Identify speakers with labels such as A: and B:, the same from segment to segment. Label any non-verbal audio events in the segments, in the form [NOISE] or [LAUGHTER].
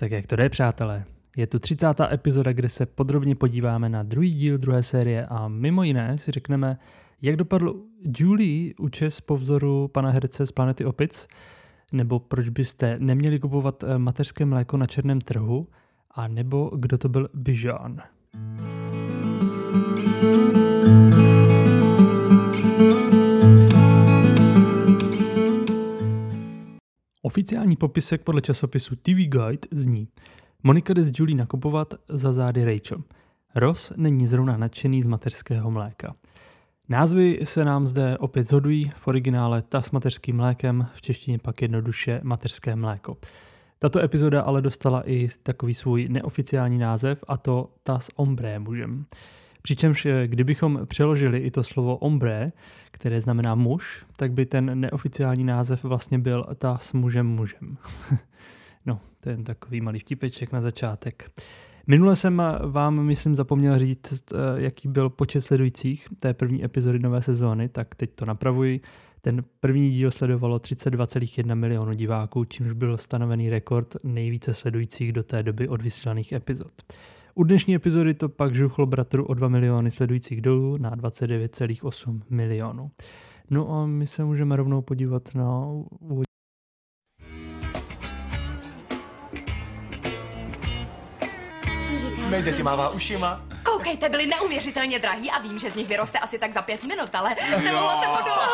A: Tak jak to jde, přátelé? Je tu 30. epizoda, kde se podrobně podíváme na druhý díl druhé série a mimo jiné si řekneme, jak dopadl Julie účes po vzoru pana herce z Planety Opic, nebo proč byste neměli kupovat eh, mateřské mléko na černém trhu, a nebo kdo to byl Bijan. Oficiální popisek podle časopisu TV Guide zní Monika jde s Julie nakupovat za zády Rachel. Ross není zrovna nadšený z mateřského mléka. Názvy se nám zde opět zhodují, v originále ta s mateřským mlékem, v češtině pak jednoduše mateřské mléko. Tato epizoda ale dostala i takový svůj neoficiální název a to ta s ombré mužem. Přičemž eh, kdybychom přeložili i to slovo ombré, které znamená muž, tak by ten neoficiální název vlastně byl ta s mužem mužem. [LAUGHS] no, to je jen takový malý vtipeček na začátek. Minule jsem vám, myslím, zapomněl říct, eh, jaký byl počet sledujících té první epizody nové sezóny, tak teď to napravuji. Ten první díl sledovalo 32,1 milionu diváků, čímž byl stanovený rekord nejvíce sledujících do té doby od vysílaných epizod. U dnešní epizody to pak žuchlo bratru o 2 miliony sledujících dolů na 29,8 milionů. No a my se můžeme rovnou podívat na
B: Nejde ti mává ušima.
C: Koukejte, byli neuvěřitelně drahý a vím, že z nich vyroste asi tak za pět minut, ale nemohla jsem odolat.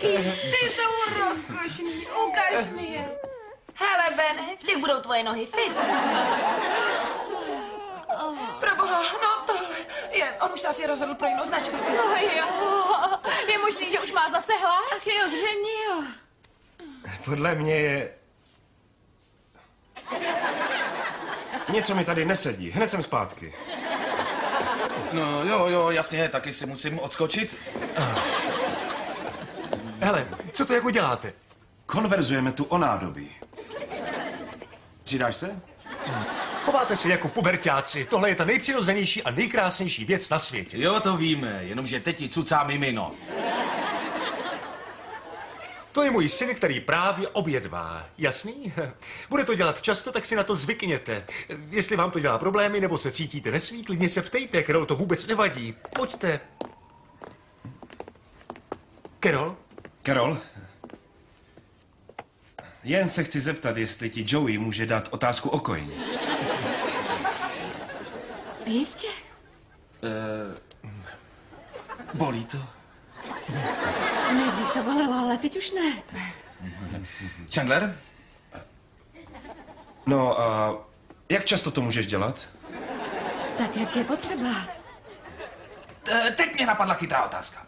D: Ty jsou rozkošný, ukaž mi je. Ben, v těch budou tvoje nohy fit. Proboha, no tohle je, on už se asi rozhodl pro jinou značku.
C: No jo, je možný, že už má zase hlad? Ach jo, zřejmě jo.
B: Podle mě je... Něco mi tady nesedí. Hned jsem zpátky.
E: No jo, jo, jasně, taky si musím odskočit.
F: Hele, co to jako děláte?
B: Konverzujeme tu o nádobí. Přidáš se?
F: Chováte se jako pubertáci. Tohle je ta nejpřirozenější a nejkrásnější věc na světě.
E: Jo, to víme, jenomže teď ti cucá mimino.
F: To je můj syn, který právě obědvá. Jasný? [LAUGHS] Bude to dělat často, tak si na to zvykněte. Jestli vám to dělá problémy nebo se cítíte nesví, klidně se ptejte, Karol, to vůbec nevadí. Pojďte. Karol?
B: Karol? Jen se chci zeptat, jestli ti Joey může dát otázku o kojení.
C: Jistě.
E: Bolí to?
C: Nejdřív to bolelo, ale teď už ne.
E: Chandler?
B: No a jak často to můžeš dělat?
C: Tak, jak je potřeba.
E: E, teď mě napadla chytrá otázka.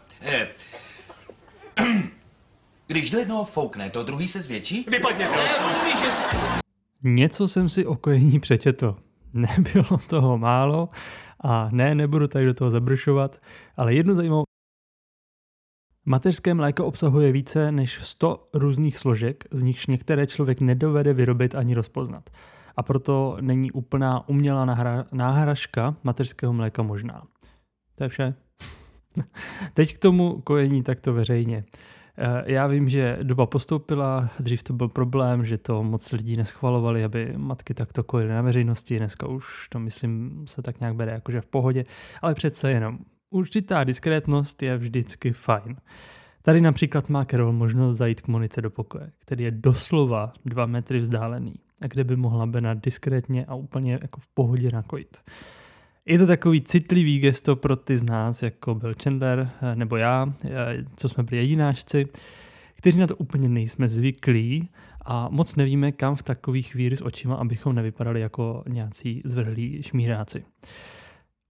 E: [CLEARS THROAT] Když do jednoho foukne, to druhý se zvětší?
F: Vypadněte.
A: Něco jsem si o kojení přečetl. [LAUGHS] Nebylo toho málo a ne, nebudu tady do toho zabršovat, ale jednu zajímavou Mateřské mléko obsahuje více než 100 různých složek, z nichž některé člověk nedovede vyrobit ani rozpoznat. A proto není úplná umělá nahra- náhražka mateřského mléka možná. To je vše. [LAUGHS] Teď k tomu kojení takto veřejně. Eh, Já vím, že doba postoupila, dřív to byl problém, že to moc lidí neschvalovali, aby matky takto kojily na veřejnosti, dneska už to myslím se tak nějak bere jakože v pohodě, ale přece jenom určitá diskrétnost je vždycky fajn. Tady například má Carol možnost zajít k Monice do pokoje, který je doslova dva metry vzdálený a kde by mohla Bena diskrétně a úplně jako v pohodě nakojit. Je to takový citlivý gesto pro ty z nás, jako byl Chandler eh, nebo já, eh, co jsme byli jedináčci, kteří na to úplně nejsme zvyklí a moc nevíme, kam v takových chvíli s očima, abychom nevypadali jako nějací zvrhlí šmíráci.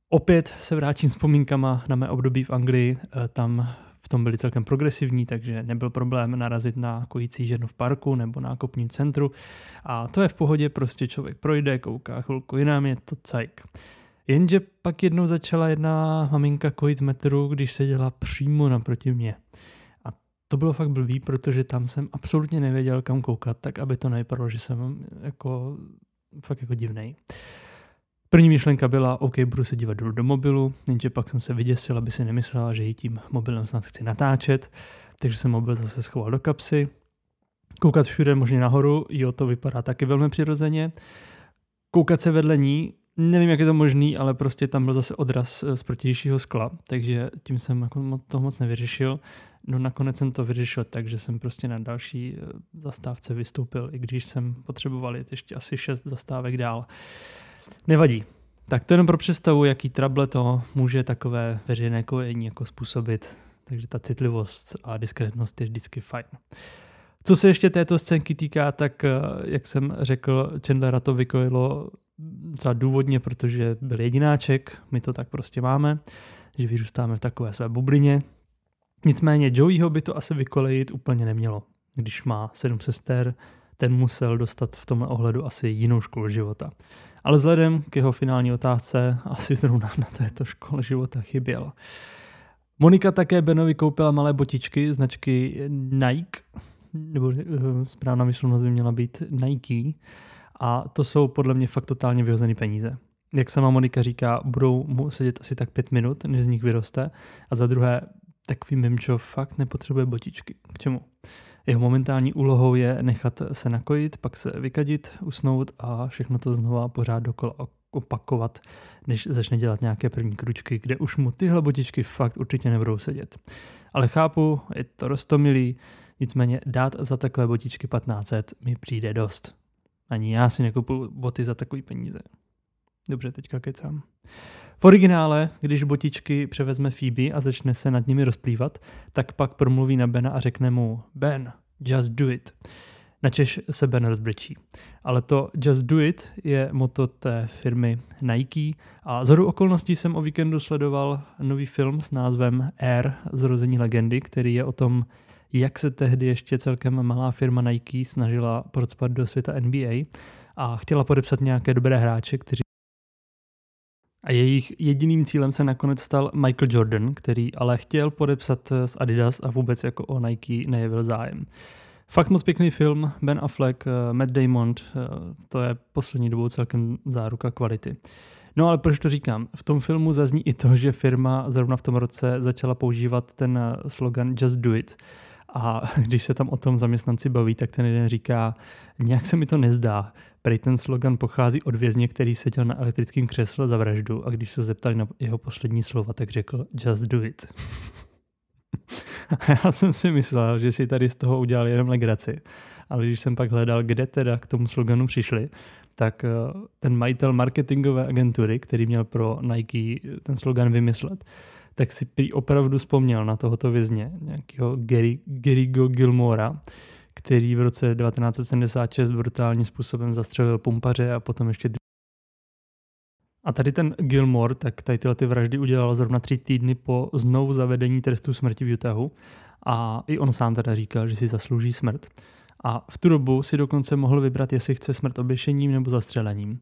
A: Opět se vrátím vzpomínkama na mé období v Anglii, eh, tam v tom byli celkem progresivní, takže nebyl problém narazit na kojící ženu v parku nebo nákupním centru a to je v pohodě, prostě člověk projde, kouká chvilku jinam, je to cajk. Jenže pak jednou začala jedna maminka kojit z metru, když seděla přímo naproti mě. A to bylo fakt blbý, protože tam jsem absolutně nevěděl, kam koukat, tak aby to nevypadalo, že jsem jako fakt jako divnej. První myšlenka byla, OK, budu se dívat do mobilu, jenže pak jsem se vyděsil, aby si nemyslela, že ji tím mobilem snad chci natáčet, takže jsem mobil zase schoval do kapsy. Koukat všude možně nahoru, jo, to vypadá taky velmi přirozeně. Koukat se vedle ní, nevím, jak je to možný, ale prostě tam byl zase odraz z protějšího skla, takže tím jsem jako to moc nevyřešil. No nakonec jsem to vyřešil tak, že jsem prostě na další eh, zastávce vystoupil, i když jsem potřeboval jít ještě asi šest zastávek dál. Nevadí. Tak to jenom pro představu, jaký trable to může takové veřejné kojení jako způsobit. Takže ta citlivost a diskrétnost je vždycky fajn. Co se ještě této scénky týká, tak eh, jak jsem řekl, Chandlera to vykojilo docela důvodně, protože byl jedináček, my to tak prostě máme, že vyrůstáme v takové své bublině, Nicméně Joeyho by to asi vykolejit úplně nemělo. Když má sedm sester, ten musel dostat v tomhle ohledu asi jinou školu života. Ale vzhledem k jeho finální otázce asi zrovna na této škole života chyběl. Monika také Benovi koupila malé botičky značky Nike, nebo uh, správná výslovnost by měla být Nike, a to jsou podle mě fakt totálně vyhozené peníze. Jak sama Monika říká, budou mu sedět asi tak pět minut, než z nich vyroste. A za druhé, takový mimčo fakt nepotřebuje botičky. K čemu? Jeho momentální úlohou je nechat se nakojit, pak se vykadit, usnout a všechno to znova pořád dokola opakovat, než začne dělat nějaké první kručky, kde už mu tyhle botičky fakt určitě nebudou sedět. Ale chápu, je to rostomilý, nicméně dát za takové botičky 1500 mi přijde dost. Ani já si nekupu boty za takový peníze. Dobře, teďka kecám. V originále, když botičky převezme Phoebe a začne se nad nimi rozplývat, tak pak promluví na Bena a řekne mu Ben, just do it. Načež se Ben rozbrečí. Ale to Just Do It je moto té firmy Nike a z okolností jsem o víkendu sledoval nový film s názvem Air, Zrození legendy, který je o tom, jak se tehdy ještě celkem malá firma Nike snažila procpat do světa NBA a chtěla podepsat nějaké dobré hráče, kteří a jejich jediným cílem se nakonec stal Michael Jordan, který ale chtěl podepsat s Adidas a vůbec jako o Nike nejevil zájem. Fakt moc pěkný film, Ben Affleck, eh, Matt Damon, eh, to je poslední dobou celkem záruka kvality. No ale proč to říkám? V tom filmu zazní i to, že firma zrovna v tom roce začala používat ten eh, slogan Just Do It. A [LAUGHS] když se tam o tom zaměstnanci baví, tak ten jeden říká, nějak se mi to nezdá. Prej ten slogan pochází od vězně, který seděl na elektrickém křesle za vraždu a když se zeptali na jeho poslední slova, tak řekl just do it. [LAUGHS] a já jsem si myslel, že si tady z toho udělali jenom legraci. Ale když jsem pak hledal, kde teda k tomu sloganu přišli, tak eh, ten majitel marketingové agentury, který měl pro Nike ten slogan vymyslet, tak si prý opravdu vzpomněl na tohoto vězně, nějakého Gary, Garygo Gilmora, který v roce 1976 brutálním způsobem zastřelil pumpaře a potom ještě a tady ten Gilmore, tak tady tyhle ty vraždy udělal zrovna tři týdny po znovu zavedení trestu smrti v Utahu a i on sám teda říkal, že si zaslouží smrt. A v tu dobu si dokonce mohl vybrat, jestli chce smrt oběšením nebo zastřelením.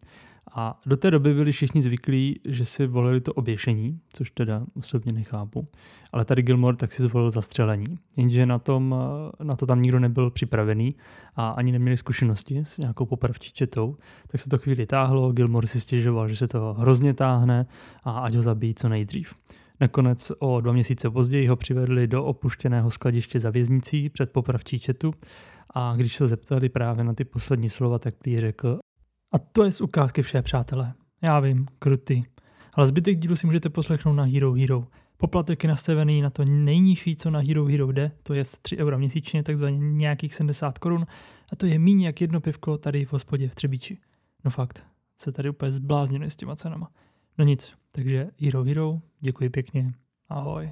A: A do té doby byli všichni zvyklí, že si volili to oběšení, což teda osobně nechápu. Ale tady Gilmore tak si zvolil zastřelení. Jenže na, tom, na to tam nikdo nebyl připravený a ani neměli zkušenosti s nějakou popravčí četou. Tak se to chvíli táhlo, Gilmore si stěžoval, že se to hrozně táhne a ať ho zabíjí co nejdřív. Nakonec o dva měsíce později ho přivedli do opuštěného skladiště za věznicí před popravčí četu a když se zeptali právě na ty poslední slova, tak prý řekl a to je z ukázky vše, přátelé. Já vím, krutý. Ale zbytek dílu si můžete poslechnout na Hero Hero. Poplatek je nastavený na to nejnižší, co na Hero Hero jde, to je 3 eura měsíčně, takzvaně nějakých 70 korun. A to je méně jak jedno pivko tady v hospodě v Třebíči. No fakt, se tady úplně zbláznili s těma cenama. No nic, takže Hero Hero, děkuji pěkně, ahoj.